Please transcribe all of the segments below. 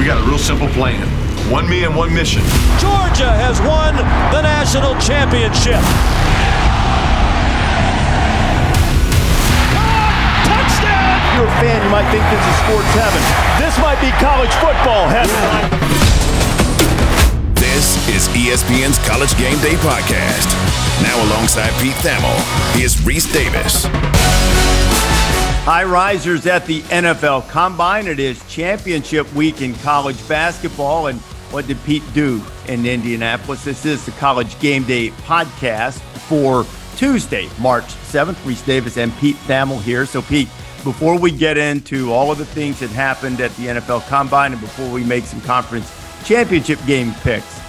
We got a real simple plan. One me and one mission. Georgia has won the national championship. Touchdown! If you're a fan, you might think this is sports heaven. This might be college football heaven. This is ESPN's College Game Day podcast. Now alongside Pete Thamel, here's Rece Davis. High risers at the NFL Combine. It is championship week in college basketball. And what did Pete do in Indianapolis? This is the College Game Day podcast for Tuesday, March 7th. Rece Davis and Pete Thamel here. So, Pete, before we get into all of the things that happened at the NFL Combine and before we make some conference championship game picks,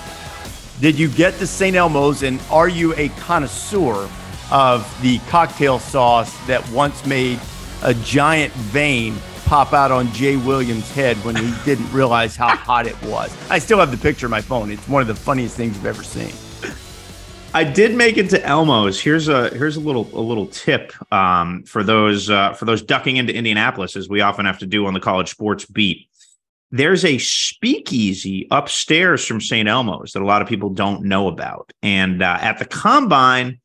did you get to St. Elmo's and are you a connoisseur of the cocktail sauce that once made a giant vein pop out on Jay Williams' head when he didn't realize how hot it was? I still have the picture on my phone. It's one of the funniest things I've ever seen. I did make it to Elmo's. Here's a here's a little a little tip um, for those uh, for those ducking into Indianapolis, as we often have to do on the college sports beat there's a speakeasy upstairs from St. Elmo's that a lot of people don't know about. And uh, at the combine,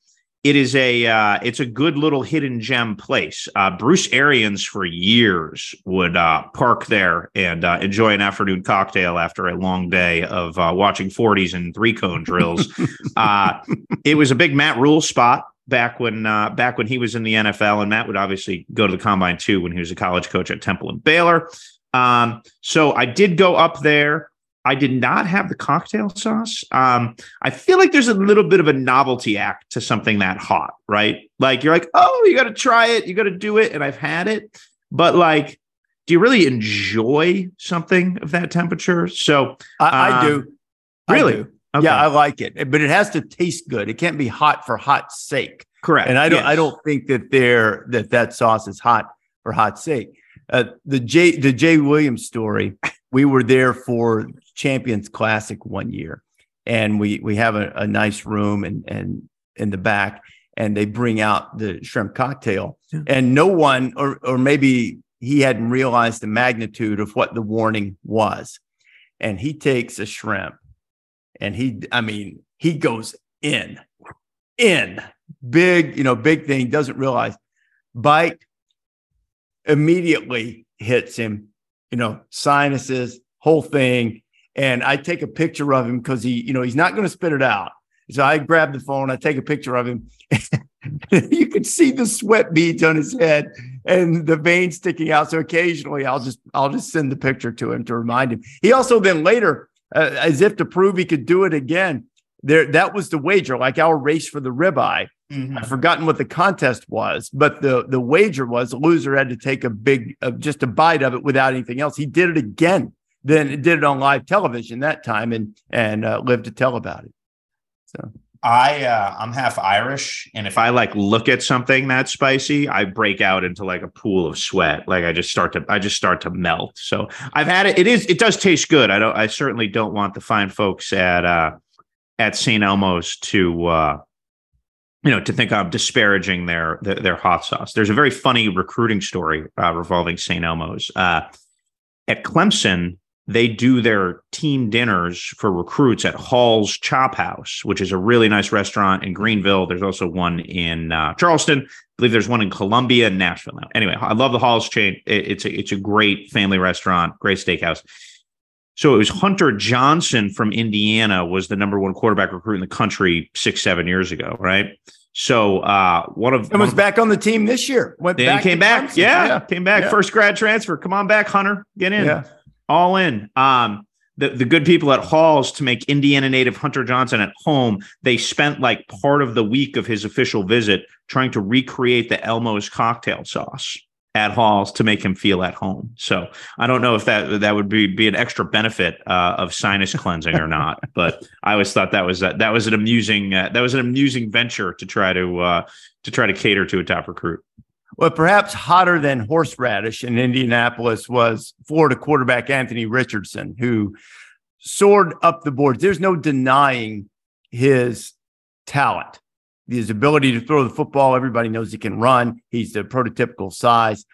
it is a uh, it's a good little hidden gem place. Uh, Bruce Arians for years would uh, park there and uh, enjoy an afternoon cocktail after a long day of uh, watching 40s and three cone drills. Uh, it was a big Matt Rhule spot back when back when he was in the NFL, and Matt would obviously go to the combine too when he was a college coach at Temple and Baylor. Um, so I did go up there. I did not have the cocktail sauce. Um, I feel like there's a little bit of a novelty act to something that hot, right? Like you're like, oh, you got to try it, you got to do it, and I've had it, but like, do you really enjoy something of that temperature? So I, I um, do. Really? I do. Okay. Yeah, I like it, but it has to taste good. It can't be hot for hot's sake. Correct. And I don't. Yes. I don't think that there that that sauce is hot for hot's sake. Uh, the Jay the Jay Williams story. We were there for Champions Classic one year, and we we have a, a nice room and and in the back, and they bring out the shrimp cocktail, yeah. and no one or or maybe he hadn't realized the magnitude of what the warning was, and he takes a shrimp, and he I mean he goes in, in big you know big thing doesn't realize bite immediately hits him, you know, sinuses, whole thing. And I take a picture of him because he, you know, he's not going to spit it out. So I grab the phone, I take a picture of him. you can see the sweat beads on his head and the veins sticking out. So occasionally I'll just I'll just send the picture to him to remind him. He also then later, uh, as if to prove he could do it again, there that was the wager, like our race for the ribeye. Mm-hmm. I've forgotten what the contest was, but the the wager was the loser had to take a big, uh, just a bite of it without anything else. He did it again, then did it on live television that time, and and uh, lived to tell about it. So I uh, I'm half Irish, and if I like look at something that's spicy, I break out into like a pool of sweat. Like I just start to I just start to melt. So I've had it. It is it does taste good. I don't. I certainly don't want the fine folks at uh at St. Elmo's to uh you know, to think of disparaging their, their, their hot sauce. There's a very funny recruiting story uh, revolving St. Elmo's. Uh, at Clemson, they do their team dinners for recruits at Hall's Chop House, which is a really nice restaurant in Greenville. There's also one in uh, Charleston. I believe there's one in Columbia and Nashville now. Anyway, I love the Hall's chain. It, it's a, it's a great family restaurant, great steakhouse. So it was Hunter Johnson from Indiana was the number one quarterback recruit in the country six, seven years ago, right? So uh, one of and was back on the team this year. Went then back came back, yeah, yeah, came back. Yeah. First grad transfer. Come on back, Hunter. Get in. Yeah. All in. Um, the, the good people at Halls to make Indiana native Hunter Johnson at home, they spent like part of the week of his official visit trying to recreate the Elmo's cocktail sauce at Halls to make him feel at home. So I don't know if that that would be be an extra benefit uh, of sinus cleansing or not, but I always thought that was that that was an amusing uh, that was an amusing venture to try to uh, to try to cater to a top recruit. Well, perhaps hotter than horseradish in Indianapolis was Florida quarterback Anthony Richardson, who soared up the boards. There's no denying his talent his ability to throw the football. Everybody knows he can run. He's the prototypical size.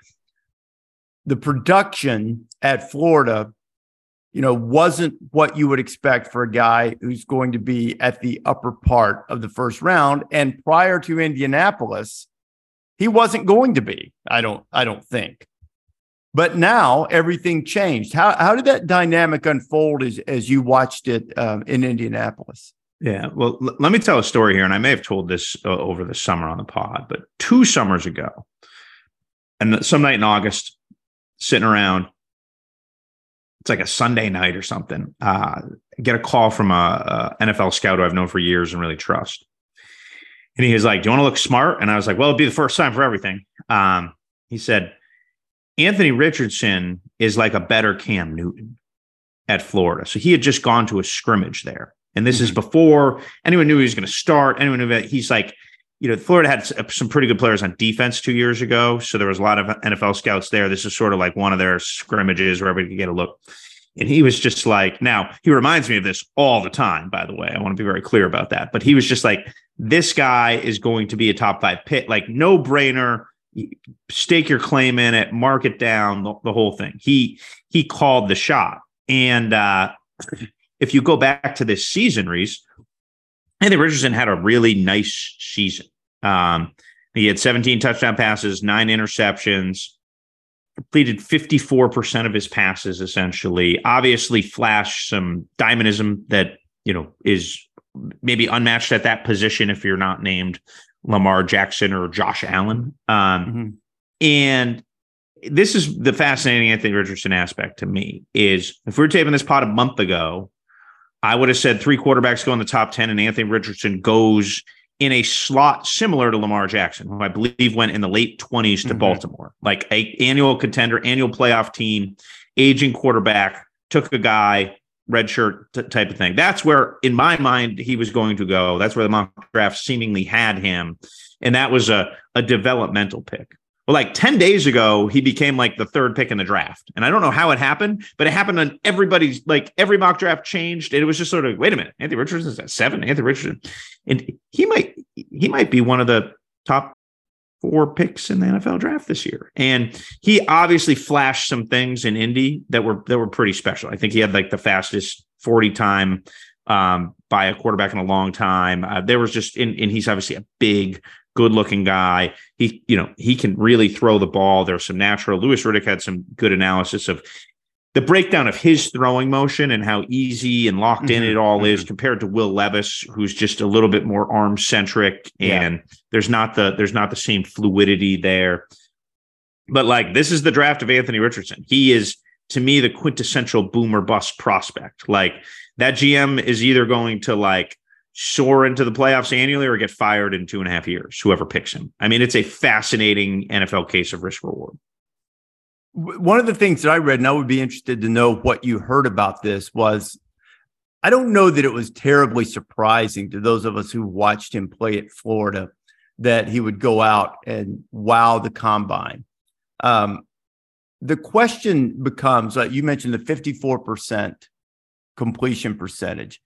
The production at Florida you know, wasn't what you would expect for a guy who's going to be at the upper part of the first round. And prior to Indianapolis, he wasn't going to be. I don't. I don't think. But now everything changed. How how did that dynamic unfold as as you watched it um, in Indianapolis? Yeah, well, l- let me tell a story here, and I may have told this uh, over the summer on the pod, but two summers ago, and some night in August, sitting around, it's like a Sunday night or something. Uh, get a call from a, a NFL scout who I've known for years and really trust, and he was like, "Do you want to look smart?" And I was like, "Well, it'd be the first time for everything." Um, he said, "Anthony Richardson is like a better Cam Newton at Florida, so he had just gone to a scrimmage there." And this mm-hmm. is before anyone knew he was going to start. Anyone knew that he's like, you know, Florida had some pretty good players on defense two years ago. So there was a lot of NFL scouts there. This is sort of like one of their scrimmages where everybody could get a look. And he was just like, now he reminds me of this all the time, by the way. I want to be very clear about that. But he was just like, this guy is going to be a top five pit, like no brainer. Stake your claim in it, mark it down, the, the whole thing. He he called the shot. And uh if you go back to this season, Rece, Anthony Richardson had a really nice season. Um, he had 17 touchdown passes, nine interceptions, completed 54% of his passes essentially. Obviously, flashed some dynamism that, you know, is maybe unmatched at that position if you're not named Lamar Jackson or Josh Allen. Um, mm-hmm. And this is the fascinating Anthony Richardson aspect to me is if we were taping this pod a month ago, I would have said three quarterbacks go in the top 10, and Anthony Richardson goes in a slot similar to Lamar Jackson, who I believe went in the late 20s to mm-hmm. Baltimore, like a annual contender, annual playoff team, aging quarterback, took a guy, red shirt t- type of thing. That's where, in my mind, he was going to go. That's where the mock draft seemingly had him. And that was a, a developmental pick. Well, like 10 days ago, he became like the third pick in the draft. And I don't know how it happened, but it happened on everybody's like every mock draft changed. And it was just sort of, wait a minute, Anthony Richardson's at seven, Anthony Richardson. And he might he might be one of the top four picks in the NFL draft this year. And he obviously flashed some things in Indy that were that were pretty special. I think he had like the fastest 40 time um, by a quarterback in a long time. Uh, there was just, and, and he's obviously a big, good looking guy. He, you know, he can really throw the ball. There's some natural. Louis Riddick had some good analysis of the breakdown of his throwing motion and how easy and locked in mm-hmm. it all is mm-hmm. compared to Will Levis, who's just a little bit more arm centric, and yeah. there's not the there's not the same fluidity there. But like this is the draft of Anthony Richardson. He is to me the quintessential boomer bust prospect. Like that GM is either going to like soar into the playoffs annually or get fired in two and a half years, whoever picks him. I mean, it's a fascinating NFL case of risk reward. One of the things that I read, and I would be interested to know what you heard about this, was I don't know that it was terribly surprising to those of us who watched him play at Florida that he would go out and wow the combine. Um, the question becomes uh, you mentioned the 54% completion percentage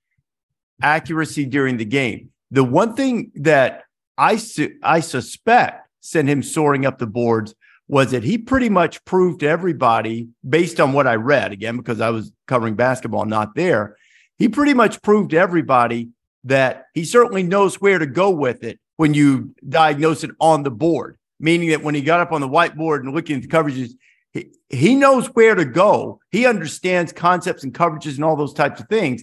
accuracy during the game. The one thing that I su- I suspect sent him soaring up the boards was that he pretty much proved to everybody, based on what I read, again because I was covering basketball, not there. He pretty much proved to everybody that he certainly knows where to go with it when you diagnose it on the board. Meaning that when he got up on the whiteboard and looking at the coverages, he, he knows where to go. He understands concepts and coverages and all those types of things.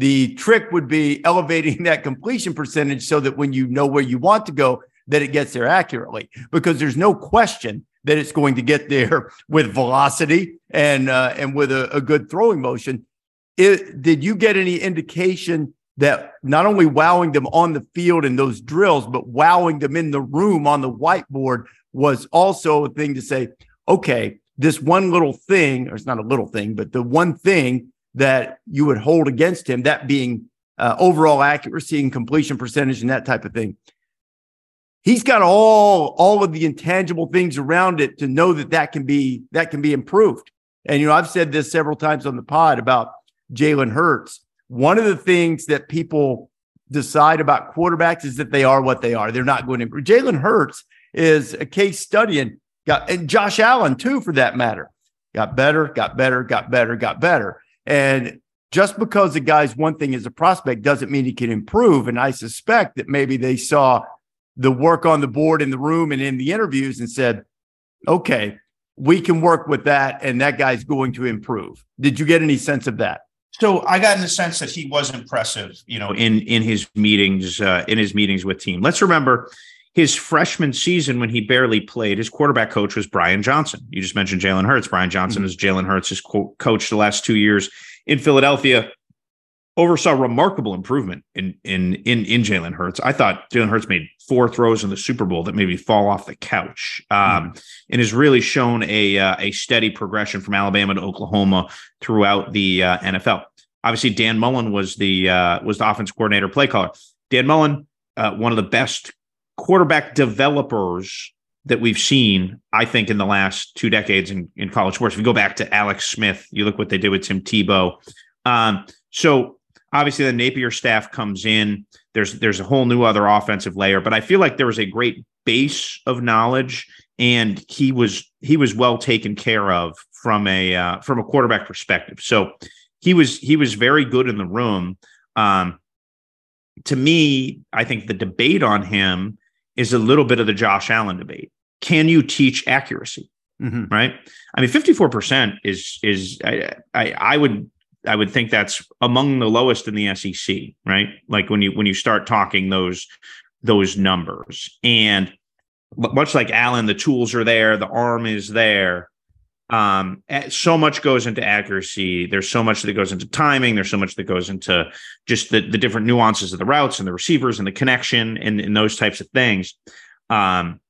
The trick would be elevating that completion percentage so that when you know where you want to go, that it gets there accurately. Because there's no question that it's going to get there with velocity and uh, and with a, a good throwing motion. It, did you get any indication that not only wowing them on the field in those drills, but wowing them in the room on the whiteboard was also a thing to say, okay, this one little thing, or it's not a little thing, but the one thing that you would hold against him, that being uh, overall accuracy and completion percentage and that type of thing. He's got all all of the intangible things around it to know that that can be that can be improved. And you know, I've said this several times on the pod about Jalen Hurts. One of the things that people decide about quarterbacks is that they are what they are. They're not going to. Jalen Hurts is a case study and got and Josh Allen too, for that matter. Got better, got better, got better, got better. And just because the guy's one thing as a prospect doesn't mean he can improve. And I suspect that maybe they saw the work on the board in the room and in the interviews and said, okay, we can work with that and that guy's going to improve. Did you get any sense of that? So I got in the sense that he was impressive, you know, in in his meetings, uh, in his meetings with team. Let's remember his freshman season when he barely played. His quarterback coach was Brian Johnson. You just mentioned Jalen Hurts. Brian Johnson mm-hmm. is Jalen Hurts' co- coach the last two years in Philadelphia oversaw remarkable improvement in in in in Jalen Hurts. I thought Jalen Hurts made four throws in the Super Bowl that maybe fall off the couch, um, mm. and has really shown a uh, a steady progression from Alabama to Oklahoma throughout the uh, NFL. Obviously, Dan Mullen was the uh, was the offense coordinator, play caller. Dan Mullen, uh, one of the best quarterback developers that we've seen, I think, in the last two decades in, in college sports. If you go back to Alex Smith, you look what they did with Tim Tebow. Um, so obviously the Napier staff comes in. There's there's a whole new other offensive layer, but I feel like there was a great base of knowledge, and he was he was well taken care of from a uh, from a quarterback perspective. So he was he was very good in the room. Um, to me, I think the debate on him is a little bit of the Josh Allen debate. Can you teach accuracy? Mm-hmm. Right. I mean, 54% is, is, I, I, I would, I would think that's among the lowest in the SEC, right? Like when you, when you start talking those, those numbers and much like Allen, the tools are there, the arm is there. Um, so much goes into accuracy. There's so much that goes into timing. There's so much that goes into just the, the different nuances of the routes and the receivers and the connection and, and those types of things. Um,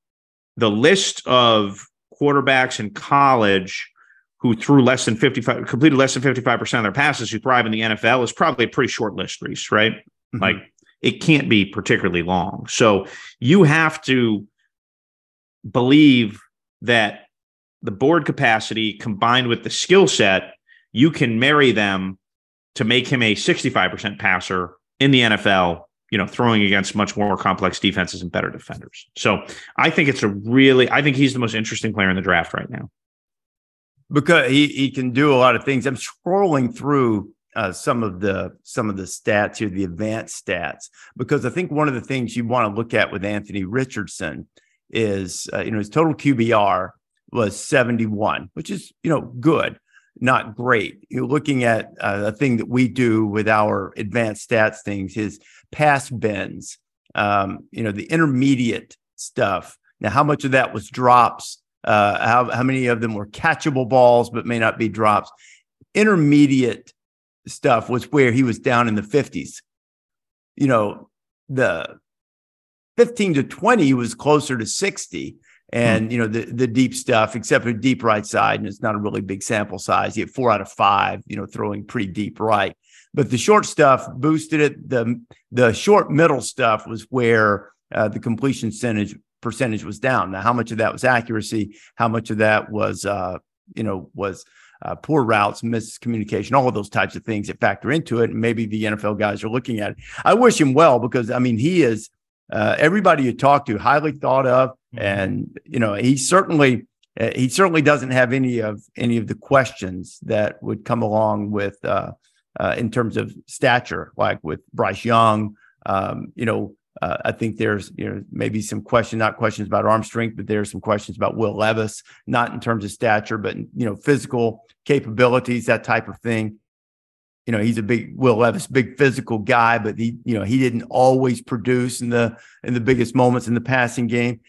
the list of quarterbacks in college who threw less than 55, completed less than 55% of their passes who thrive in the NFL is probably a pretty short list, Rece, right? Mm-hmm. Like it can't be particularly long. So you have to believe that the board capacity combined with the skill set, you can marry them to make him a 65% passer in the NFL, you know, throwing against much more complex defenses and better defenders. So I think it's a really, I think he's the most interesting player in the draft right now. Because he, he can do a lot of things. I'm scrolling through uh, some of the some of the stats here, the advanced stats, because I think one of the things you want to look at with Anthony Richardson is uh, you know his total QBR was 71, which is, you know, good, not great. You're looking at uh, a thing that we do with our advanced stats things, his pass bends, um, you know, the intermediate stuff. Now, how much of that was drops? Uh, how, how many of them were catchable balls, but may not be drops? Intermediate stuff was where he was down in the 50s. You know, the 15 to 20 was closer to 60 and hmm. you know the the deep stuff, except for deep right side, and it's not a really big sample size. You have four out of five, you know, throwing pretty deep right. But the short stuff boosted it. The the short middle stuff was where uh, the completion percentage percentage was down. Now, how much of that was accuracy? How much of that was uh, you know was uh, poor routes, miscommunication, all of those types of things that factor into it. And maybe the NFL guys are looking at it. I wish him well because I mean he is uh, everybody you talk to highly thought of Mm-hmm. And you know, he certainly uh, he certainly doesn't have any of any of the questions that would come along with uh, uh, in terms of stature, like with Bryce Young. Um, you know, uh, I think there's you know maybe some question, not questions about arm strength, but there's some questions about Will Levis, not in terms of stature, but you know physical capabilities, that type of thing. You know, he's a big Will Levis, big physical guy, but he you know he didn't always produce in the in the biggest moments in the passing game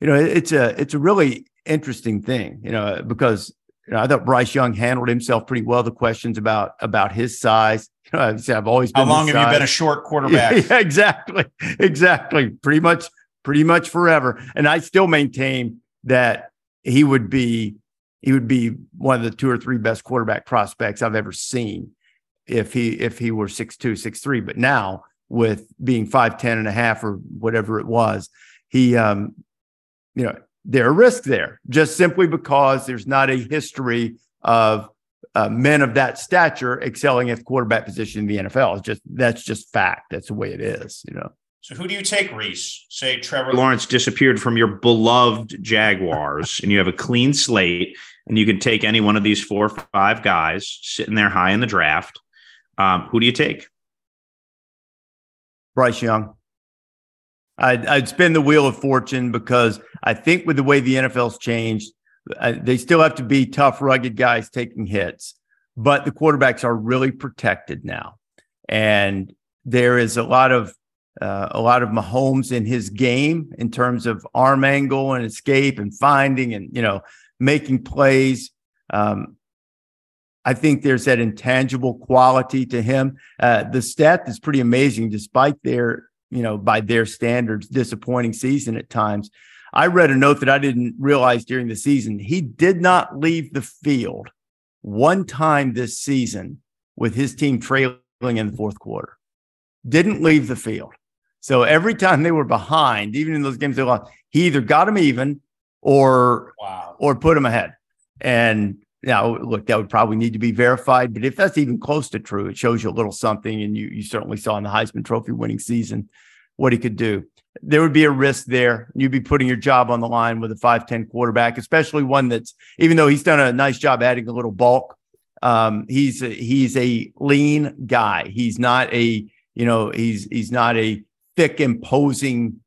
you know, it's a it's a really interesting thing, you know, because you know, I thought Bryce Young handled himself pretty well. The questions about about his size, you know, I've, I've always been. How long have size. you been a short quarterback? yeah, exactly, exactly. Pretty much, pretty much forever. And I still maintain that he would be he would be one of the two or three best quarterback prospects I've ever seen if he if he were six two, six three. But now with being five ten and a half or whatever it was, he um you know, there are risks there just simply because there's not a history of uh, men of that stature excelling at the quarterback position in the NFL. It's just that's just fact. That's the way it is, you know. So who do you take, Rece? Say Trevor Lawrence disappeared from your beloved Jaguars, and you have a clean slate. and you can take any one of these four or five guys sitting there high in the draft. Um, who do you take? Bryce Young. I'd, I'd spin the wheel of fortune because I think with the way the NFL's changed, uh, they still have to be tough, rugged guys taking hits, but the quarterbacks are really protected now, and there is a lot of uh, a lot of Mahomes in his game in terms of arm angle and escape and finding and you know making plays. Um, I think there's that intangible quality to him. Uh, the stat is pretty amazing, despite their you know by their standards disappointing season at times. I read a note that I didn't realize during the season. He did not leave the field one time this season with his team trailing in the fourth quarter. Didn't leave the field. So every time they were behind, even in those games they lost, he either got them even or wow. or put them ahead. And now, look, that would probably need to be verified, but if that's even close to true, it shows you a little something. And you you certainly saw in the Heisman Trophy winning season what he could do. There would be a risk there. You'd be putting your job on the line with a 5'10 quarterback, especially one that's, even though he's done a nice job adding a little bulk, um, he's a, he's a lean guy. He's not a, you know, he's he's not a thick, imposing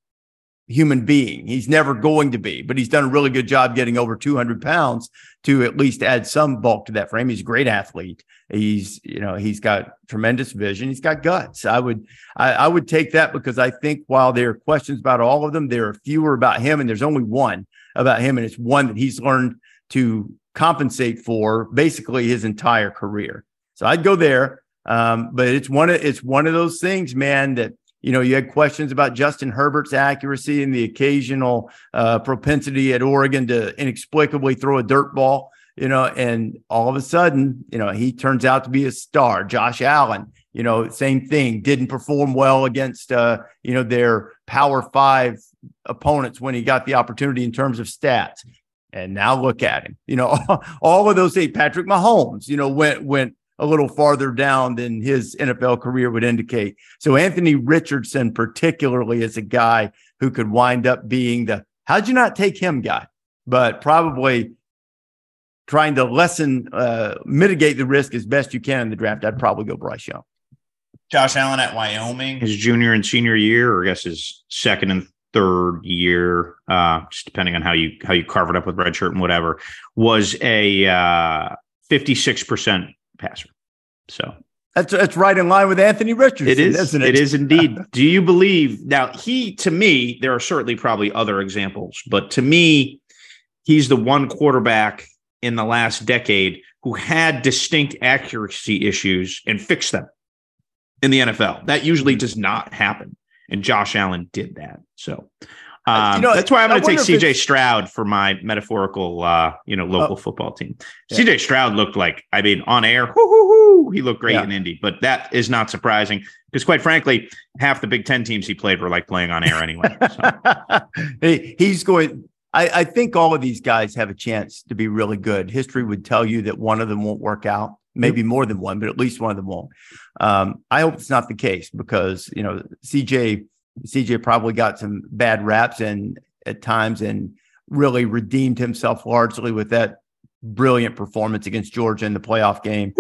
human being. He's never going to be, but he's done a really good job getting over 200 pounds to at least add some bulk to that frame. He's a great athlete. He's, you know, he's got tremendous vision. He's got guts. I would, I, I would take that because I think while there are questions about all of them, there are fewer about him, and there's only one about him, and it's one that he's learned to compensate for basically his entire career. So I'd go there. Um, but it's one of it's one of those things, man, that you know, you had questions about Justin Herbert's accuracy and the occasional uh, propensity at Oregon to inexplicably throw a dirt ball, you know, and all of a sudden, you know, he turns out to be a star. Josh Allen, you know, same thing, didn't perform well against, uh, you know, their power five opponents when he got the opportunity in terms of stats. And now look at him, you know, all of those eight, Patrick Mahomes, you know, went, went, a little farther down than his NFL career would indicate. So Anthony Richardson, particularly, is a guy who could wind up being the how'd you not take him guy, but probably trying to lessen, uh, mitigate the risk as best you can in the draft. I'd probably go Bryce Young. Josh Allen at Wyoming, his junior and senior year, or I guess his second and third year, uh, just depending on how you how you carve it up with redshirt and whatever, was a uh, fifty six percent passer. So that's that's right in line with Anthony Richardson. It is, isn't it? It is indeed. Do you believe now? He to me, there are certainly probably other examples, but to me, he's the one quarterback in the last decade who had distinct accuracy issues and fixed them in the NFL. That usually mm-hmm. does not happen, and Josh Allen did that. So um, you know, that's why I'm going to take CJ Stroud for my metaphorical, uh, you know, local uh, football team. Yeah. CJ Stroud looked like, I mean, on air, he looked great yeah. in Indy, but that is not surprising because, quite frankly, half the Big Ten teams he played were like playing on air anyway. So. hey, he's going. I, I think all of these guys have a chance to be really good. History would tell you that one of them won't work out maybe more than one, but at least one of them won't. Um, I hope it's not the case because you know CJ CJ probably got some bad raps and at times and really redeemed himself largely with that brilliant performance against Georgia in the playoff game.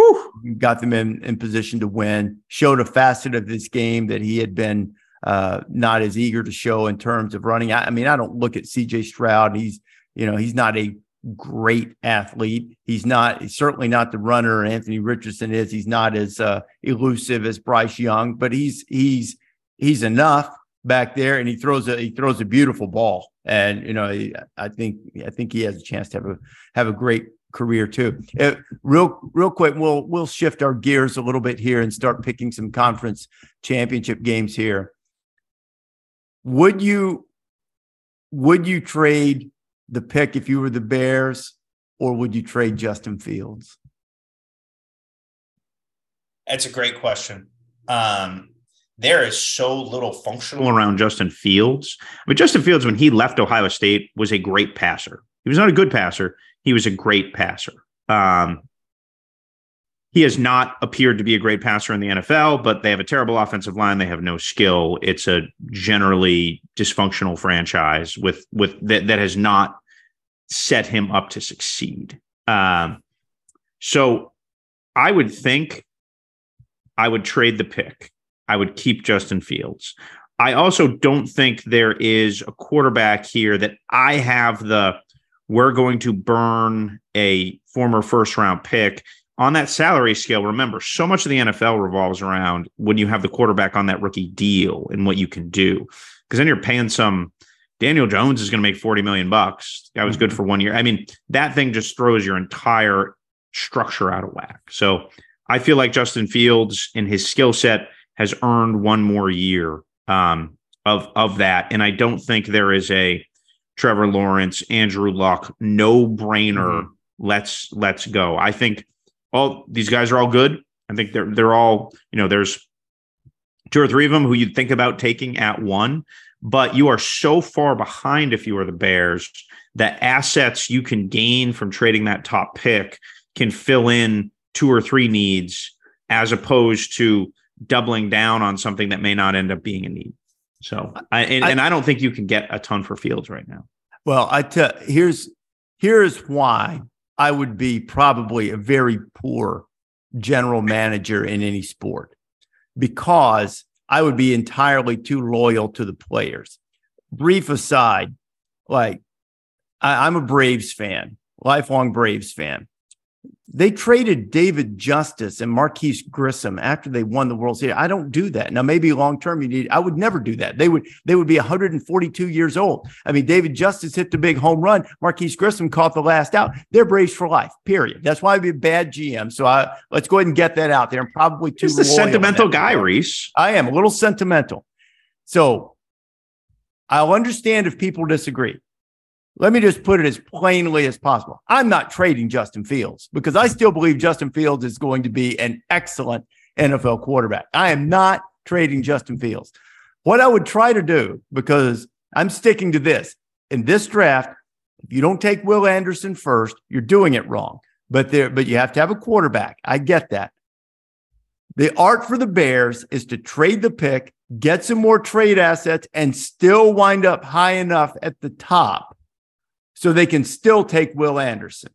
Got them in, in position to win, showed a facet of this game that he had been uh, not as eager to show in terms of running. I, I mean, I don't look at CJ Stroud. He's, you know, he's not a great athlete. He's not he's certainly not the runner Anthony Richardson is. He's not as uh, elusive as Bryce Young, but he's he's he's enough back there, and he throws a he throws a beautiful ball. And you know, he, I think I think he has a chance to have a have a great career too. Uh, real real quick, we'll we'll shift our gears a little bit here and start picking some conference championship games here. Would you would you trade the pick if you were the Bears, or would you trade Justin Fields? That's a great question. Um, there is so little functional around Justin Fields. But Justin Fields, when he left Ohio State, was a great passer. He was not a good passer. He was a great passer. Um, he has not appeared to be a great passer in the NFL, but they have a terrible offensive line. They have no skill. It's a generally dysfunctional franchise with with that, that has not set him up to succeed. Um, so I would think I would trade the pick. I would keep Justin Fields. I also don't think there is a quarterback here that I have the we're going to burn a former first round pick on that salary scale. Remember, so much of the NFL revolves around when you have the quarterback on that rookie deal and what you can do. Because then you're paying some Daniel Jones is going to make 40 million bucks. That was good Mm-hmm. for one year. I mean, that thing just throws your entire structure out of whack. So I feel like Justin Fields and his skill set has earned one more year um, of of that. And I don't think there is a Trevor Lawrence, Andrew Luck, no brainer. Let's let's go. I think all these guys are all good. I think they're they're all you know. There's two or three of them who you'd think about taking at one, but you are so far behind if you are the Bears that assets you can gain from trading that top pick can fill in two or three needs as opposed to doubling down on something that may not end up being a need. So I and, I- and I don't think you can get a ton for Fields right now. Well, I tell here's here's why I would be probably a very poor general manager in any sport because I would be entirely too loyal to the players. Brief aside, like I, I'm a Braves fan, lifelong Braves fan. They traded David Justice and Marquis Grissom after they won the World Series. I don't do that. Now, maybe long term you need. I would never do that. They would. They would be 142 years old. I mean, David Justice hit the big home run. Marquis Grissom caught the last out. They're Braves for life. Period. That's why I'd be a bad GM. So I let's go ahead and get that out there. I'm probably too He's loyal sentimental guy. Rece. I am a little sentimental. So I'll understand if people disagree. Let me just put it as plainly as possible. I'm not trading Justin Fields because I still believe Justin Fields is going to be an excellent NFL quarterback. I am not trading Justin Fields. What I would try to do, because I'm sticking to this in this draft, if you don't take Will Anderson first, you're doing it wrong. But there, but you have to have a quarterback. I get that. The art for the Bears is to trade the pick, get some more trade assets, and still wind up high enough at the top so they can still take Will Anderson.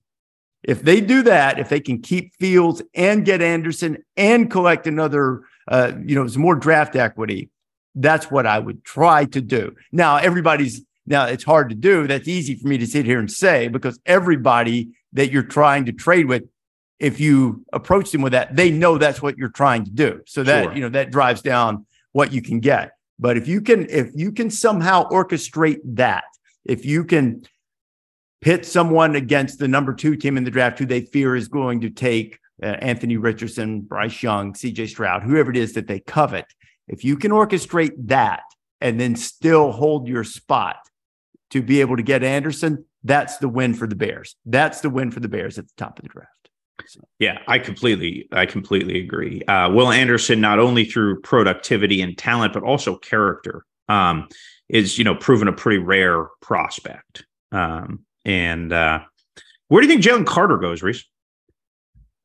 If they do that, if they can keep Fields and get Anderson and collect another, uh, you know, some more draft equity, that's what I would try to do. Now, everybody's now it's hard to do. That's easy for me to sit here and say because everybody that you're trying to trade with if you approach them with that, they know that's what you're trying to do. So that, Sure. you know, that drives down what you can get. But if you can, if you can somehow orchestrate that, if you can pit someone against the number two team in the draft who they fear is going to take uh, Anthony Richardson, Bryce Young, CJ Stroud, whoever it is that they covet, if you can orchestrate that and then still hold your spot to be able to get Anderson, that's the win for the Bears. That's the win for the Bears at the top of the draft. Yeah, I completely, I completely agree. Uh, Will Anderson, not only through productivity and talent, but also character, um, is you know proven a pretty rare prospect. Um, and uh, where do you think Jalen Carter goes, Rece?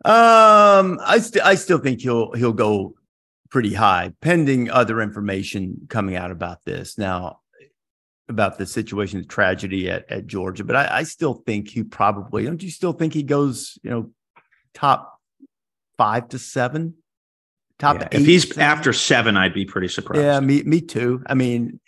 Um, I st- I still think he'll he'll go pretty high, pending other information coming out about this now about the situation, the tragedy at, at Georgia. But I, I still think he probably don't you still think he goes, you know, top five to seven? Top Yeah, eight, if he's seven? after seven, I'd be pretty surprised. Yeah, me me too. I mean,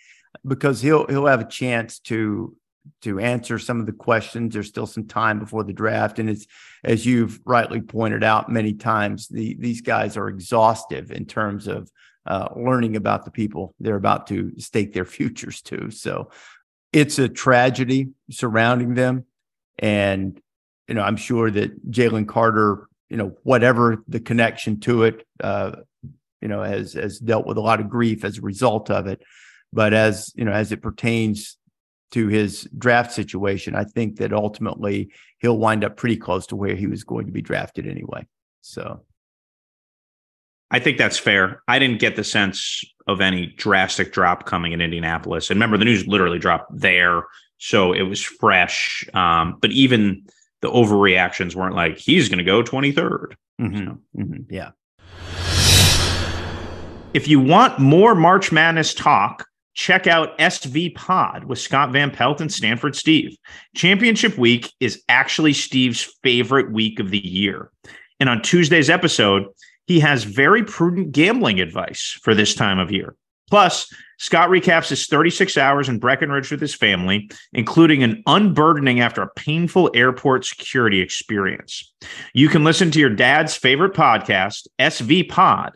because he'll he'll have a chance to to answer some of the questions. There's still some time before the draft, and it's as you've rightly pointed out many times, the these guys are exhaustive in terms of uh, learning about the people they're about to stake their futures to. So it's a tragedy surrounding them, and you know I'm sure that Jalen Carter, you know, whatever the connection to it, uh, you know, has has dealt with a lot of grief as a result of it. But as you know, as it pertains to his draft situation, I think that ultimately he'll wind up pretty close to where he was going to be drafted anyway. So I think that's fair. I didn't get the sense of any drastic drop coming in Indianapolis. And remember, the news literally dropped there. So it was fresh. Um, but even the overreactions weren't like, he's going to go 23rd. mhm, mhm, yeah. If you want more March Madness talk, check out SV Pod with Scott Van Pelt and Stanford Steve. Championship week is actually Steve's favorite week of the year. And on Tuesday's episode, he has very prudent gambling advice for this time of year. Plus, Scott recaps his 36 hours in Breckenridge with his family, including an unburdening after a painful airport security experience. You can listen to your dad's favorite podcast, SV Pod,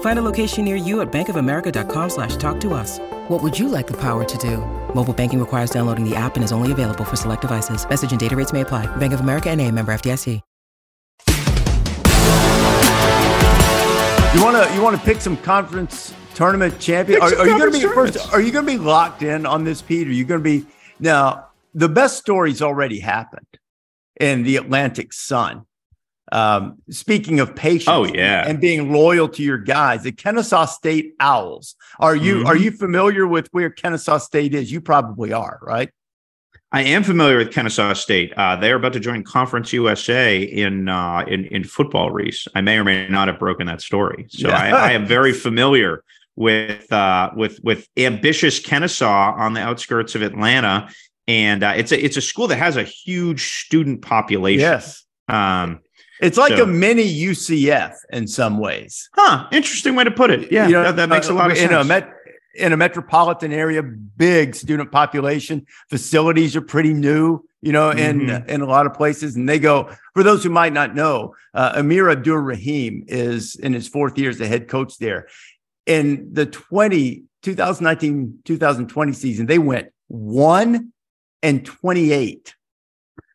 Find a location near you at bankofamerica.com slash talk to us. What would you like the power to do? Mobile banking requires downloading the app and is only available for select devices. Message and data rates may apply. Bank of America and a member FDIC. You want to you want to pick some conference tournament champion? Are, are you going to be first? Are you going to be locked in on this, Pete? Are you going to be now? The best stories already happened in the Atlantic Sun. Um, speaking of patience, Oh, yeah. and being loyal to your guys, the Kennesaw State Owls. Are you are Mhm. you familiar with where Kennesaw State is? You probably are, right? I am familiar with Kennesaw State. Uh, they're about to join Conference USA in uh, in in football. Reese, I may or may not have broken that story, so. I, I am very familiar with uh, with with ambitious Kennesaw on the outskirts of Atlanta, and uh, it's a it's a school that has a huge student population. Yes. Um, It's like So- a mini UCF in some ways. huh. Interesting way to put it. Yeah, You know, that, that makes a lot of in sense. A met, in a metropolitan area, big student population, facilities are pretty new, you know, in Mhm. in a lot of places. And they go for those who might not know, uh, Amir Abdur Rahim is in his fourth year as the head coach there. In the 20, 2019 2020 season, they went one and 28.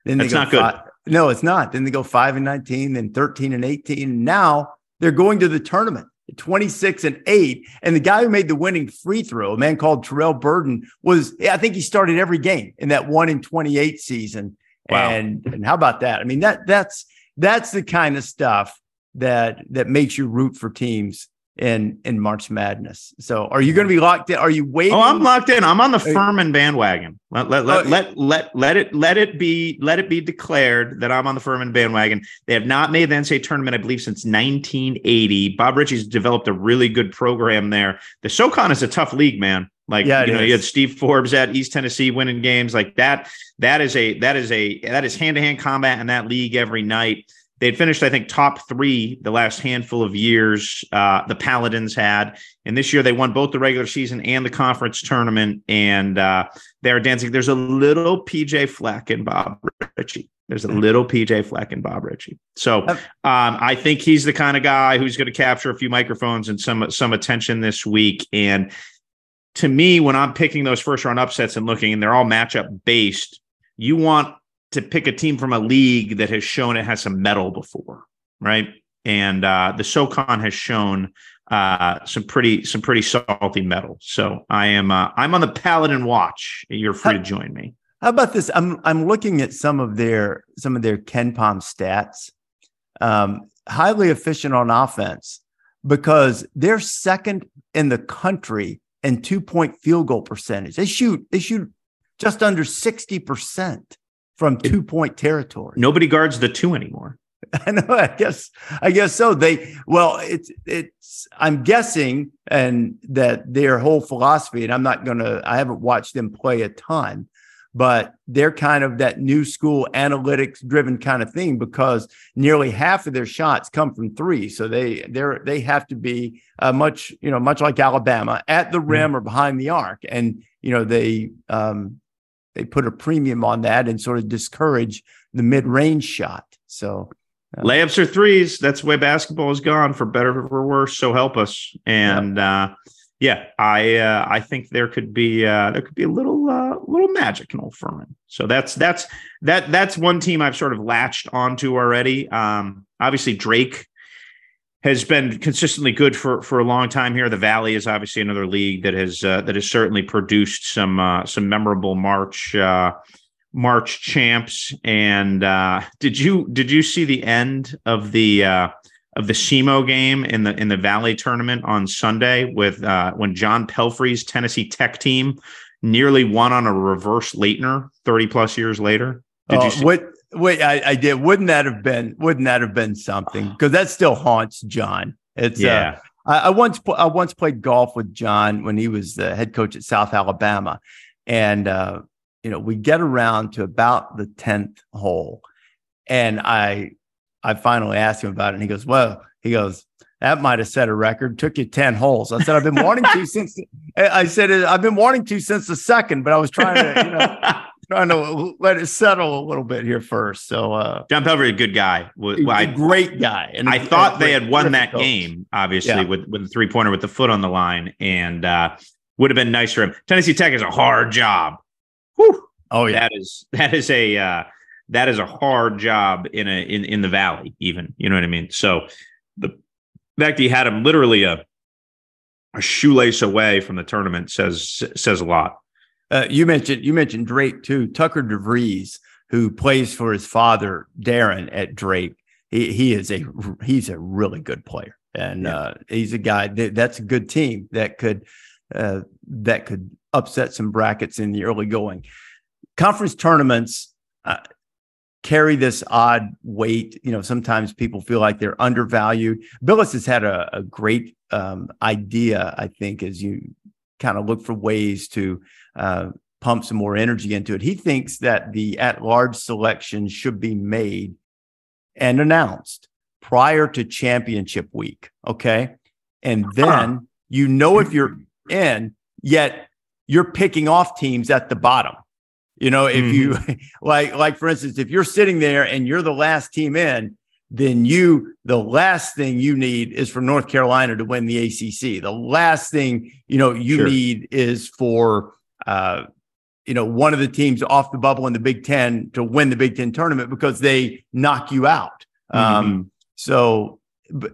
Then they That's go not good. No, it's not. Then they go five and 19, then 13 and 18. Now they're going to the tournament. 26 and 8 and the guy who made the winning free throw a man called Terrell Burden was I think he started every game in that 1 in 28 season Wow. and and how about that I mean that that's that's the kind of stuff that that makes you root for teams in in March Madness so are you going to be locked in are you waiting Oh, I'm locked in. I'm on the. Furman bandwagon. Let let let, Oh, let let let it let it be let it be declared that I'm on the Furman bandwagon. They have not made the NCAA tournament, I believe, since 1980. Bob Richey's developed a really good program there. The SoCon is a tough league, man. Like Yeah, you know, is. you had Steve Forbes at East Tennessee winning games like that. That is a that is a that is hand to hand combat in that league every night. They'd finished, I think, top three the last handful of years. Uh, the Paladins had, and this year they won both the regular season and the conference tournament. And uh, they're dancing. There's a little PJ Fleck and Bob Richey. There's a little PJ Fleck and Bob Richey. So um, I think he's the kind of guy who's going to capture a few microphones and some some attention this week. And to me, when I'm picking those first round upsets and looking, and they're all matchup based, you want to pick a team from a league that has shown it has some metal before, right? And uh, the SoCon has shown uh, some pretty some pretty salty metal. So I am uh, I'm on the Paladin watch. You're free to join me. How about this? I'm I'm looking at some of their some of their KenPom stats. Um, highly efficient on offense because they're second in the country in two point field goal percentage. They shoot they shoot just under sixty percent from two point territory. Nobody guards the two anymore. I know. I guess. I guess so. They well, it's it's. I'm guessing, and that their whole philosophy. And I'm not gonna. I haven't watched them play a ton, but they're kind of that new school analytics driven kind of thing because nearly half of their shots come from three. So they they're they have to be uh, much you know much like Alabama at the rim or behind the arc, and you know they um they put a premium on that and sort of discourage the mid range shot. So. Layups or threes. That's the way basketball has gone for better or for worse. So help us. And uh, yeah, I uh, I think there could be uh, there could be a little uh, little magic in Old Furman. So that's that's that that's one team I've sort of latched onto already. Um, obviously Drake has been consistently good for for a long time here. The Valley is obviously another league that has uh, that has certainly produced some uh, some memorable March uh, March champs. And uh, did you did you see the end of the uh, of the SEMO game in the in the Valley tournament on Sunday with uh, when John Pelphrey's Tennessee Tech team nearly won on a reverse Laettner thirty plus years later? Did you see? what? Wait, I, I did. Wouldn't that have been? Wouldn't that have been something? Because that still haunts John. It's Yeah. Uh, I, I once I once played golf with John when he was the head coach at South Alabama, and uh, you know we get around to about the tenth hole, and I I finally asked him about it, and he goes, "Well," he goes. That might have set a record. Took you ten holes. I said I've been wanting to since. I said I've been wanting to since the second, but I was trying to, you know, trying to let it settle a little bit here first. So uh John Pelphrey, a good guy. Well, a I, great guy. And I thought they had won that coach. game, obviously, Yeah. with with the three pointer with the foot on the line, and uh, would have been nice for him. Tennessee Tech is a hard job. Whew. Oh yeah. That is that is a uh, that is a hard job in a in in the valley. Even you know what I mean. So the fact he had him literally a a shoelace away from the tournament says says a lot. Uh, you mentioned you mentioned Drake too. Tucker DeVries, who plays for his father Darren at Drake. He he is a he's a really good player, and Yeah. uh, he's a guy that, that's a good team that could uh, that could upset some brackets in the early going. Conference tournaments uh, carry this odd weight. You know, sometimes people feel like they're undervalued. Bilas has had a, a great um, idea, I think, as you kind of look for ways to uh, pump some more energy into it. He thinks that the at-large selection should be made and announced prior to championship week. Okay. And then you know if you're in, yet you're picking off teams at the bottom. You know, if you like, like for instance, if you're sitting there and you're the last team in, then you the last thing you need is for North Carolina to win the ACC. The last thing you know you Sure. need is for uh, you know one of the teams off the bubble in the Big Ten to win the Big Ten tournament because they knock you out. Um, so, but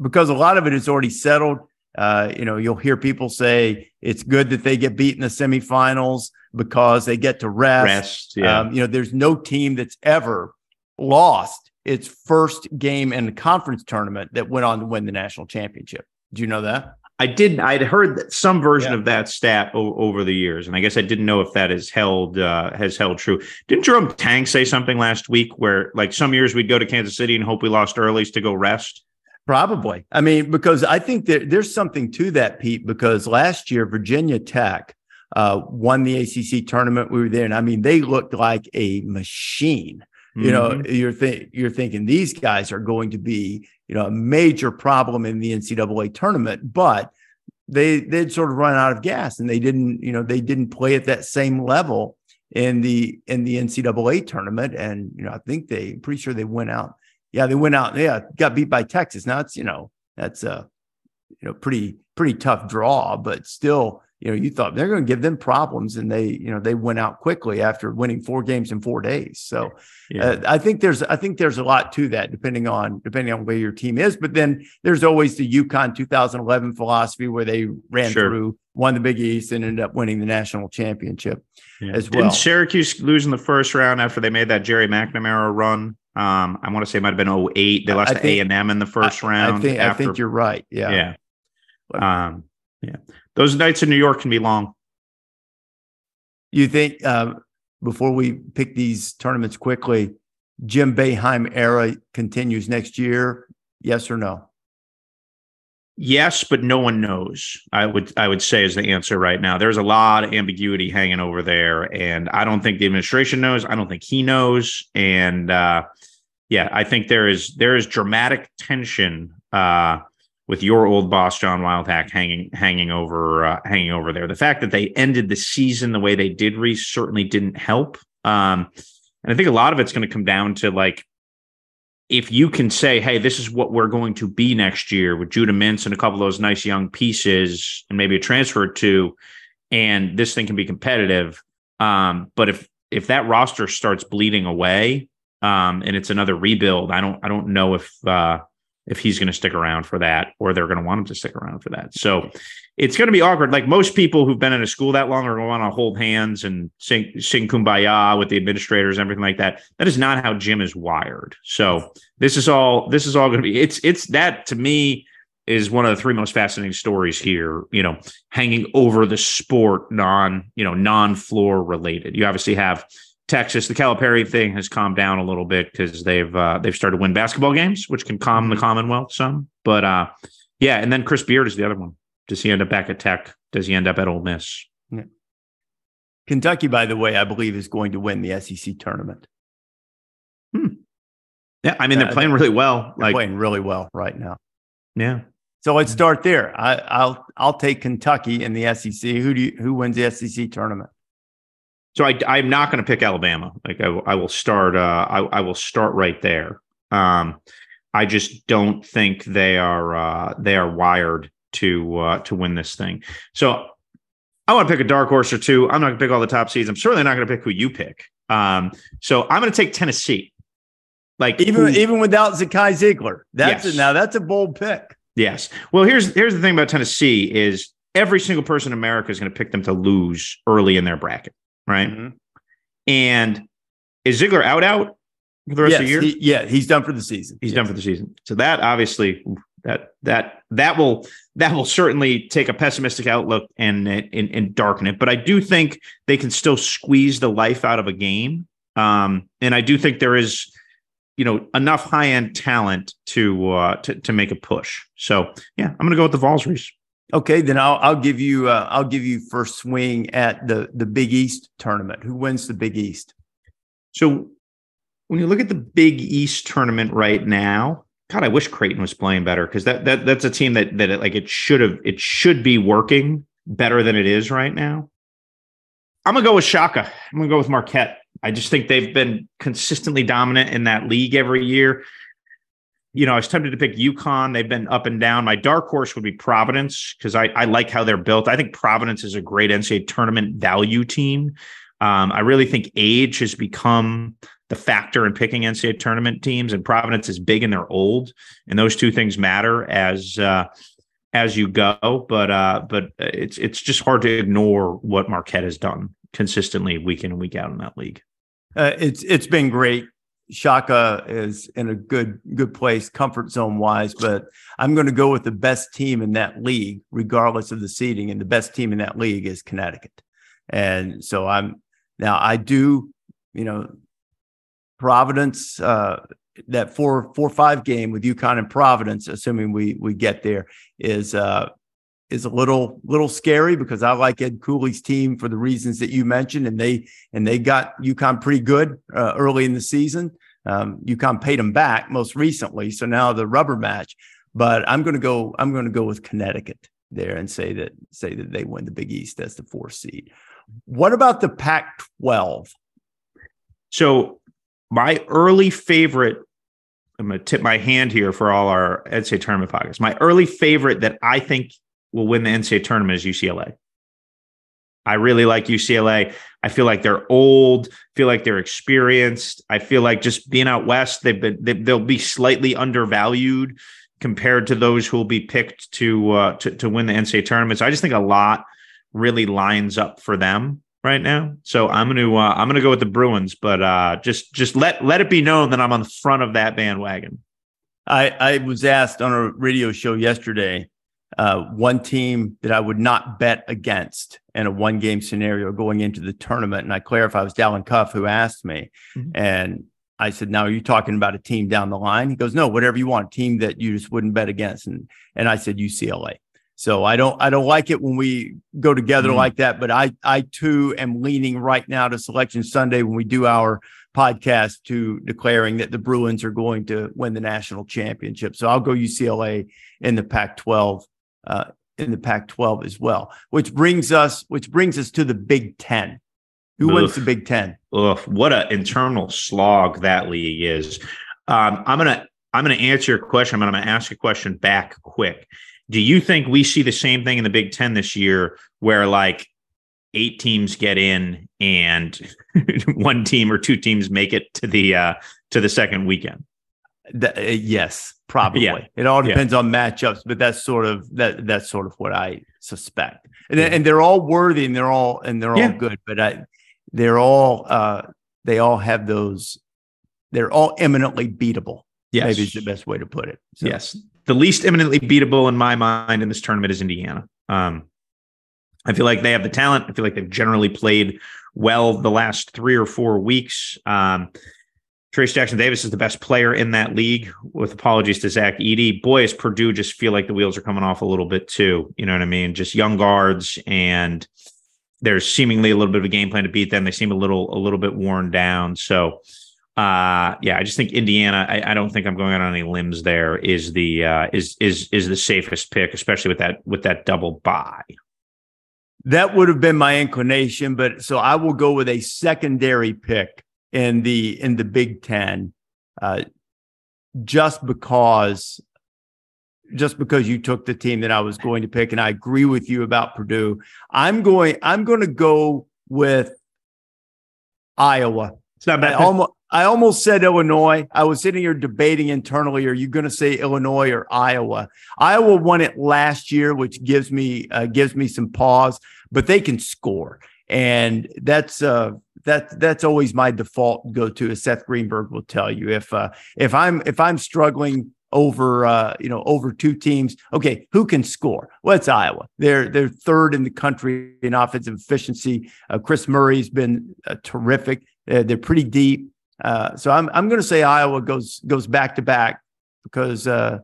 because a lot of it is already settled, uh, you know, you'll hear people say it's good that they get beat in the semifinals because they get to rest. Rest, yeah. Um, you know, there's no team that's ever lost its first game in the conference tournament that went on to win the national championship. Do you know that? I didn't. I'd heard some version Yeah. of that stat o- over the years, and I guess I didn't know if that is held uh, has held true. Didn't Jerome Tang say something last week where, like, some years we'd go to Kansas City and hope we lost earlys to go rest? Probably. I mean, because I think that there's something to that, Pete, because last year Virginia Tech uh, won the ACC tournament. We were there, and I mean, they looked like a machine. You know, Mhm. you're th- you're thinking these guys are going to be, you know, a major problem in the NCAA tournament, but they they'd sort of run out of gas, and they didn't, you know, they didn't play at that same level in the in the NCAA tournament, and you know, I think they pretty sure they went out. Yeah, they went out. Yeah, got beat by Texas. Now it's you know that's a you know pretty pretty tough draw, but still, you know, you thought they're going to give them problems, and they you know they went out quickly after winning four games in four days. So Yeah. uh, I think there's I think there's a lot to that depending on depending on where your team is. But then there's always the UConn 2011 philosophy where they ran Sure. through, won the Big East, and ended up winning the national championship Yeah. as Didn't well. Syracuse lose in the first round after they made that Gerry McNamara run? Um, I want to say it might have been 08. They lost A and M in the first I- round. I think I think you're right. Yeah. yeah. Um, yeah. Those nights in New York can be long. You think uh, before we pick these tournaments quickly, Jim Boeheim era continues next year? Yes or no? Yes, but no one knows. I would I would say is the answer right now. There's a lot of ambiguity hanging over there, and I don't think the administration knows. I don't think he knows, and uh, yeah, I think there is there is dramatic tension uh, with your old boss John Wildhack hanging hanging over uh, hanging over there. The fact that they ended the season the way they did, Rece, certainly didn't help. Um, and I think a lot of it's going to come down to like if you can say, hey, this is what we're going to be next year with Judah Mintz and a couple of those nice young pieces and maybe a transfer or two, and this thing can be competitive. Um, but if if that roster starts bleeding away um, and it's another rebuild, I don't I don't know if uh, if he's going to stick around for that or they're going to want him to stick around for that. So it's going to be awkward. Like most people who've been in a school that long are going to want to hold hands and sing, sing kumbaya with the administrators and everything like that. That is not how Jim is wired. So this is all, this is all going to be, it's, it's that to me is one of the three most fascinating stories here, you know, hanging over the sport non, you know, non floor related. You obviously have Texas, the Calipari thing has calmed down a little bit because they've uh, they've started to win basketball games, which can calm the mm-hmm. Commonwealth some. But uh, yeah, and then Chris Beard is the other one. Does he end up back at Tech? Does he end up at Ole Miss? Yeah. Kentucky, by the way, I believe is going to win the SEC tournament. Hmm. Yeah, I mean they're uh, playing really well. They're like playing really well right now. Yeah. So let's start there. I, will I'll take Kentucky in the SEC. Who do you, who wins the SEC tournament? So I, am not going to pick Alabama. Like I, I will start. Uh, I, I, will start right there. Um, I just don't think they are uh, they are wired to uh, to win this thing. So I want to pick a dark horse or two. I'm not going to pick all the top seeds. I'm certainly not going to pick who you pick. Um, so I'm going to take Tennessee. Like even even without Zakai Zeigler, that's yes. a, now that's a bold pick. Yes. Well, here's here's the thing about Tennessee is every single person in America is going to pick them to lose early in their bracket right? Mm-hmm. And is Zeigler out out for the rest yes, of the year? He, yeah, he's done for the season. He's yes. done for the season. So that obviously that that that will that will certainly take a pessimistic outlook and and, and darken it. But I do think they can still squeeze the life out of a game. Um, and I do think there is, you know, enough high end talent to uh, to to make a push. So yeah, I'm going to go with the Vols Rece. Okay, then I'll I'll give you uh, I'll give you first swing at the the Big East tournament. Who wins the Big East? So when you look at the Big East tournament right now, God, I wish Creighton was playing better because that that that's a team that that it, like it should have it should be working better than it is right now. I'm gonna go with Shaka. I'm gonna go with Marquette. I just think they've been consistently dominant in that league every year you know, I was tempted to pick UConn. They've been up and down. My dark horse would be Providence because I, I like how they're built. I think Providence is a great NCAA tournament value team. Um, I really think age has become the factor in picking NCAA tournament teams, and Providence is big and they're old, and those two things matter as uh, as you go. But uh, but it's it's just hard to ignore what Marquette has done consistently week in and week out in that league. Uh, it's it's been great. Shaka is in a good good place, comfort zone wise, but I'm going to go with the best team in that league, regardless of the seeding. And the best team in that league is Connecticut. And so I'm now I do, you know, Providence, uh, that four four five game with UConn and Providence, assuming we we get there, is uh is a little little scary because I like Ed Cooley's team for the reasons that you mentioned, and they and they got UConn pretty good uh, early in the season. Um, UConn paid them back most recently, so now the rubber match. But I'm going to go. I'm going to go with Connecticut there and say that say that they win the Big East as the fourth seed. What about the Pac-12? So my early favorite I'm going to tip my hand here for all our Ed NCAA tournament podcasts. My early favorite that I think will win the NCAA tournament is UCLA. I really like UCLA. I feel like they're old. Feel like they're experienced. I feel like just being out west, they've been they, will be slightly undervalued compared to those who will be picked to uh, to to win the NCAA tournament. So I just think a lot really lines up for them right now. So I'm to uh, I'm to go with the Bruins, but uh, just just let let it be known that I'm on the front of that bandwagon. I I was asked on a radio show yesterday uh, one team that I would not bet against in a one game scenario going into the tournament. And I clarify, it was Dallin Cuff who asked me. Mm-hmm. And I said, now are you talking about a team down the line? He goes, no, whatever you want, team that you just wouldn't bet against. And, and I said, UCLA. So I don't, I don't like it when we go together mm-hmm. like that, but I, I too am leaning right now to selection Sunday when we do our podcast to declaring that the Bruins are going to win the national championship. So I'll go UCLA in the Pac 12 uh, in the Pac-12 as well. Which brings us, which brings us to the Big Ten. Who Oof. wins the Big Ten? Ugh, what an internal slog that league is. Um, I'm gonna I'm gonna answer your question. But I'm gonna ask a question back quick. Do you think we see the same thing in the Big Ten this year, where like eight teams get in and one team or two teams make it to the uh, to the second weekend? Th- uh, yes, probably. Yeah. It all Yeah. depends on matchups, but that's sort of that that's sort of what I suspect. And and they're all worthy and they're all and they're Yeah. all good, but I they're all uh they all have those they're all eminently beatable. Yes. Maybe is the best way to put it. So, Yes. The least imminently beatable in my mind in this tournament is Indiana. Um, I feel like they have the talent. I feel like they've generally played well the last three or four weeks. Um, Trayce Jackson Davis is the best player in that league, with apologies to Zach Edey. Boy, is Purdue just feel like the wheels are coming off a little bit too. You know what I mean? Just young guards, and there's seemingly a little bit of a game plan to beat them. They seem a little a little bit worn down. So uh yeah i just think indiana I, I don't think i'm going out on any limbs there is the uh is is is the safest pick especially with that with that double buy That would have been my inclination, but so I will go with a secondary pick in the in the Big Ten, uh, just because, just because you took the team that I was going to pick, and I agree with you about Purdue. I'm going. I'm going to go with Iowa. it's not I bad almost I almost said Illinois. I was sitting here debating internally: Are you going to say Illinois or Iowa? Iowa won it last year, which gives me uh, gives me some pause. But they can score, and that's uh, that that's always my default go to. As Seth Greenberg will tell you, if uh, if I'm if I'm struggling over uh, you know over two teams, okay, who can score? Well, it's Iowa. They're they're third in the country in offensive efficiency. Uh, Kris Murray's been uh, terrific. They're pretty deep. Uh, so I'm I'm going to say Iowa goes goes back to back because uh,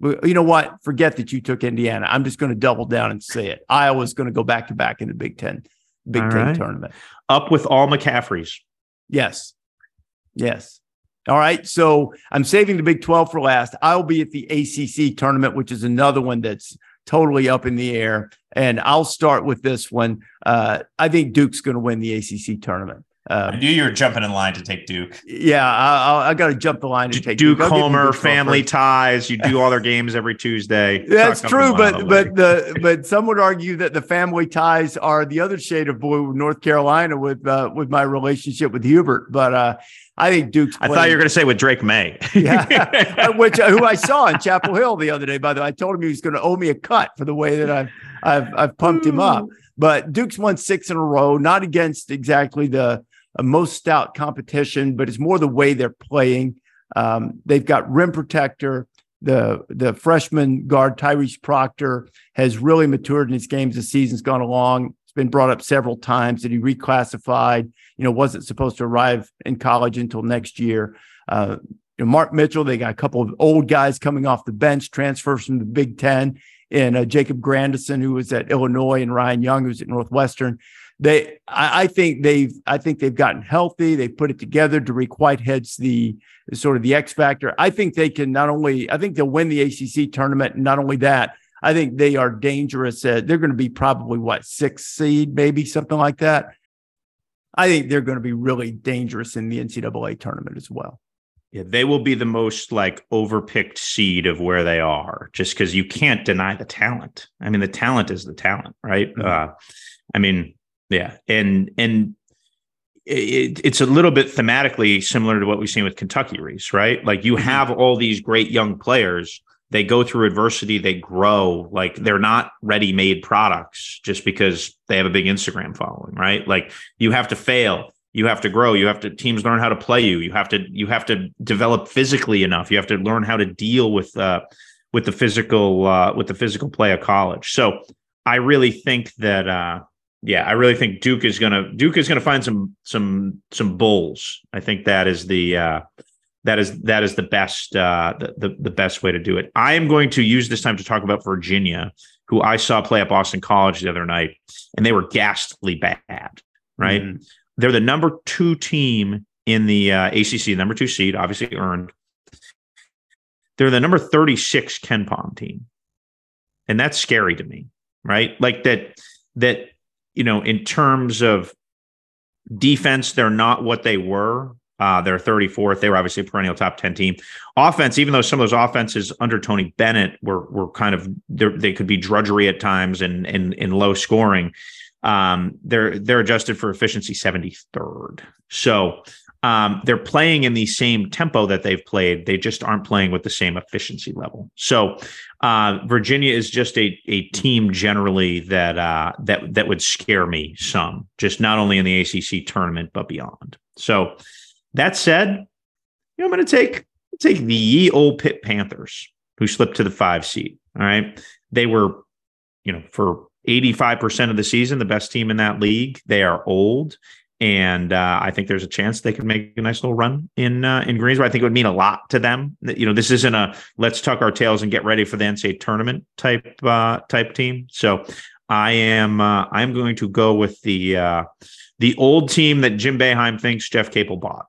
you know what? Forget that you took Indiana. I'm just going to double down and say it. Iowa's going to go back to back in the Big Ten Big All Ten right. tournament. up with all mccaffreys Yes, yes. All right. So I'm saving the Big 12 for last. I'll be at the ACC tournament, which is another one that's totally up in the air. And I'll start with this one. Uh, I think Duke's going to win the ACC tournament. I Uh, knew you were jumping in line to take Duke. yeah, I, I, I got to jump the line to take duke you homer Big 12 family ties you do all their games every tuesday That's true, but but the but some would argue that the family ties are the other shade of blue, with North Carolina, with uh, with my relationship with Hubert. But uh, I think Duke's. i thought you were going to say with Drake Maye yeah, which uh, who I saw in Chapel Hill the other day. By the way, I told him he was going to owe me a cut for the way that I've I've, I've pumped him up. But Duke's won six in a row, not against exactly the uh, most stout competition, but it's more the way they're playing. Um, they've got rim protector. The the freshman guard Tyrese Proctor has really matured in his games as the season's gone along. It's been brought up several times that he reclassified. You know, wasn't supposed to arrive in college until next year. Uh, you know, Mark Mitchell, they got a couple of old guys coming off the bench, transfers from the Big Ten, and uh, Jacob Grandison, who was at Illinois, and Ryan Young, who's at Northwestern. They, I, I think they've, I think they've gotten healthy. They put it together. Dariq Whitehead's the sort of the X factor. I think they can not only, I think they'll win the ACC tournament. And not only that, I think they are dangerous. At, they're going to be probably what sixth seed, maybe something like that. I think they're going to be really dangerous in the NCAA tournament as well. Yeah, they will be the most like overpicked seed of where they are, just because you can't deny the talent. I mean, the talent is the talent, right? Mhm. Uh, I mean, yeah, and and it, it's a little bit thematically similar to what we've seen with Kentucky Rece, right? Like you have all these great young players. They go through adversity, they grow. Like they're not ready-made products just because they have a big Instagram following, right? Like you have to fail you have to grow you have to teams learn how to play you you have to you have to develop physically enough you have to learn how to deal with uh with the physical uh with the physical play of college so i really think that uh yeah i really think duke is gonna duke is gonna find some some some bulls i think that is the uh that is that is the best uh the, the the best way to do it i am going to use this time to talk about virginia who i saw play at boston college the other night and they were ghastly bad right Mhm. they're the number two team in the uh, ACC, number two seed, obviously earned. They're the number 36 KenPom team. And that's scary to me, right? Like that, that, you know, in terms of defense, they're not what they were. Uh, they're 34th. They were obviously a perennial top 10 team. Offense, even though some of those offenses under Tony Bennett were were kind of they're- could be drudgery at times and and, and low scoring um they're they're adjusted for efficiency 73rd so um, they're playing in the same tempo that they've played. They just aren't playing with the same efficiency level. So uh, Virginia is just a a team generally that uh, that that would scare me some, just not only in the ACC tournament but beyond. So that said, you know, I'm going to take take the ye old Pitt Panthers who slipped to the five seed. All right, they were, you know, for 85% of the season, the best team in that league. They are old and uh, I think there's a chance they could make a nice little run in uh, in Greensboro. I think it would mean a lot to them. You know, this isn't a let's tuck our tails and get ready for the NCAA tournament type uh, type team. So I am uh, I'm going to go with the uh, the old team that Jim Boeheim thinks Jeff Capel bought.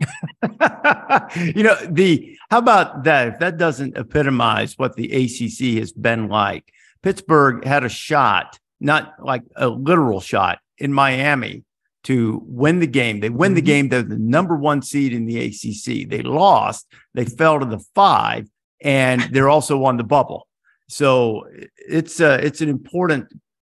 you know the how about that? If that doesn't epitomize what the ACC has been like, Pittsburgh had a shot, not like a literal shot in Miami to win the game. They win the mm-hmm. game. They're the number one seed in the ACC. They lost. They fell to the five, and they're also on the bubble. So it's uh, it's an important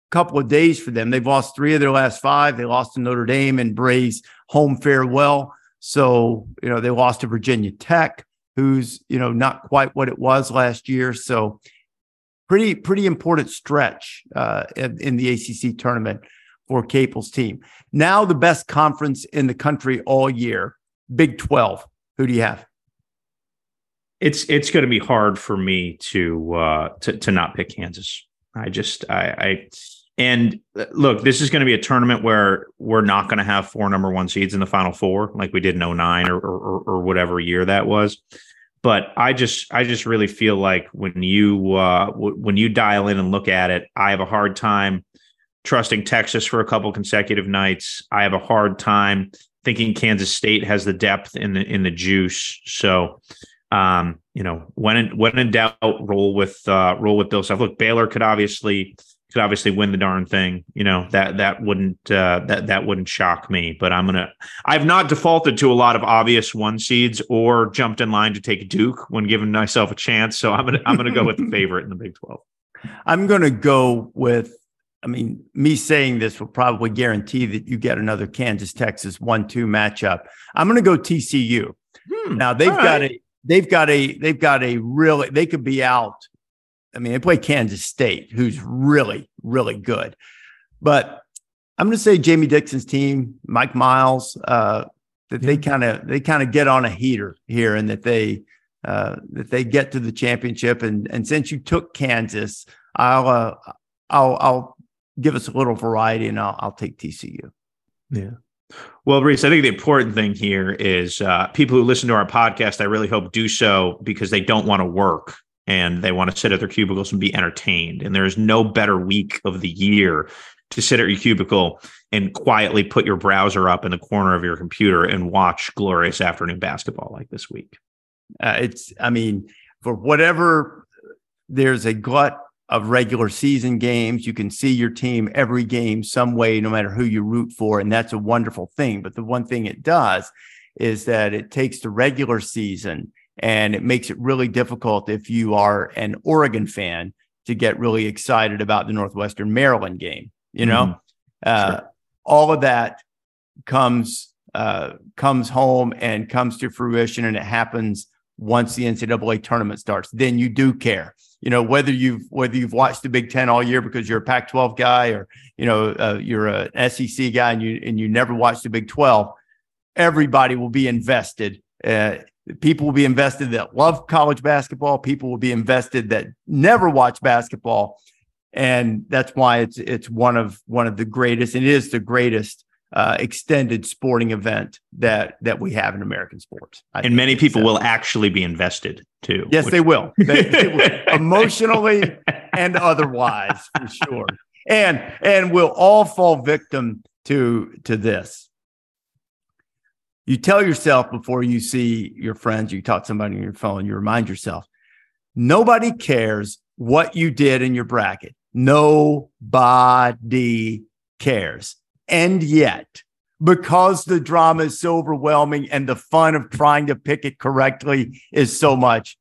couple of days for them. They've lost three of their last five. They lost to Notre Dame and Brey's home farewell. So you know they lost to Virginia Tech, who's you know not quite what it was last year. So pretty pretty important stretch uh, in, in the ACC tournament for Capel's team. Now the best conference in the country all year, Big 12. Who do you have? It's it's going to be hard for me to uh to to not pick Kansas. I just I I and look, this is going to be a tournament where we're not going to have four number one seeds in the final four like we did in 09 or, or, or whatever year that was. But I just I just really feel like when you uh, w- when you dial in and look at it, I have a hard time trusting Texas for a couple consecutive nights. I have a hard time thinking Kansas State has the depth in the in the juice. So, um, you know, when in, when in doubt, roll with uh, roll with Bill Self. Look, Baylor could obviously could obviously win the darn thing. You know that that wouldn't uh, that that wouldn't shock me. But I'm gonna I've not defaulted to a lot of obvious one seeds or jumped in line to take Duke when giving myself a chance. So I'm gonna I'm gonna go with the favorite in the Big Twelve. I'm gonna go with I mean, me saying this will probably guarantee that you get another Kansas Texas one two matchup. I'm going to go TCU. Hmm, now they've got right. a they've got a they've got a really they could be out. I mean, they play Kansas State, who's really really good, but I'm going to say Jamie Dixon's team, Mike Miles, uh, that they kind of they kind of get on a heater here, and that they uh, that they get to the championship. And and since you took Kansas, I'll uh, I'll I'll give us a little variety, and I'll, I'll take TCU. Yeah. Well, Rece, I think the important thing here is uh, people who listen to our podcast, I really hope do so because they don't want to work and they want to sit at their cubicles and be entertained. And there is no better week of the year to sit at your cubicle and quietly put your browser up in the corner of your computer and watch glorious afternoon basketball like this week. Uh, it's, I mean, for whatever there's a glut of regular season games. You can see your team every game some way, no matter who you root for. And that's a wonderful thing. But the one thing it does is that it takes the regular season and it makes it really difficult if you are an Oregon fan to get really excited about the Northwestern Maryland game. You know, mm-hmm. uh, sure. all of that comes uh, comes home and comes to fruition, and it happens once the NCAA tournament starts. Then you do care you know whether you've whether you've watched the Big Ten all year because you're a Pac-12 guy or you know uh, you're an SEC guy and you and you never watched the Big 12, everybody will be invested. Uh, people will be invested that love college basketball. People will be invested that never watch basketball, and that's why it's it's one of one of the greatest. And it is the greatest uh, extended sporting event that that we have in American sports. I and many people so. will actually be invested too. Yes, which... they, will. They, they will. emotionally and otherwise, for sure. And and we'll all fall victim to to this. You tell yourself before you see your friends, you talk to somebody on your phone, you remind yourself, nobody cares what you did in your bracket. Nobody cares. And yet, because the drama is so overwhelming and the fun of trying to pick it correctly is so much,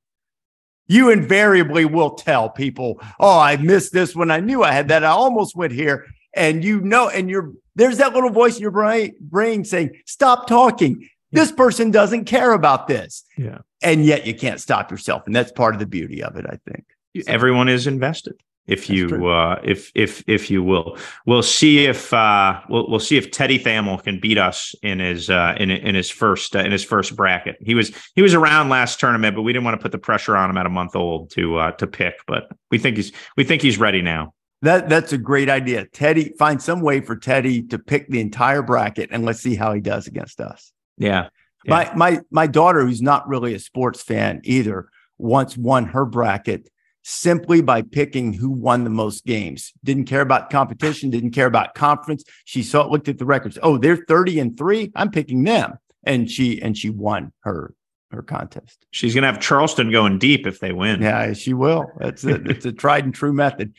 you invariably will tell people, Oh, I missed this when I knew I had that. I almost went here. And you know, and you're there's that little voice in your brain, brain saying, Stop talking. This person doesn't care about this. Yeah. And yet you can't stop yourself. And that's part of the beauty of it, I think. Everyone is invested. If you uh, if if if you will, we'll see if uh, we'll we'll see if Teddy Thamel can beat us in his uh, in in his first uh, in his first bracket. He was he was around last tournament, but we didn't want to put the pressure on him at a month old to uh, to pick. But we think he's we think he's ready now. That that's a great idea. Teddy, find some way for Teddy to pick the entire bracket and let's see how he does against us. Yeah. My my my daughter, who's not really a sports fan either, once won her bracket simply by picking who won the most games. Didn't care about competition, didn't care about conference. She saw looked at the records. Oh, they're 30 and 3. I'm picking them. And she and she won her her contest. She's gonna have Charleston going deep if they win. Yeah, she will. That's a, it's a tried and true method.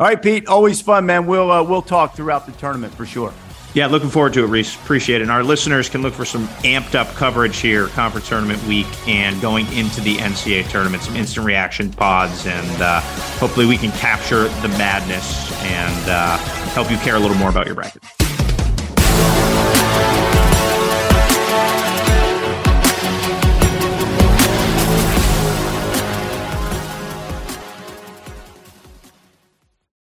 All right, Pete. Always fun, man. We'll uh, we'll talk throughout the tournament for sure. Yeah, looking forward to it, Rece. Appreciate it. And our listeners can look for some amped up coverage here, conference tournament week, and going into the NCAA tournament, some instant reaction pods, and uh, hopefully we can capture the madness and uh, help you care a little more about your bracket.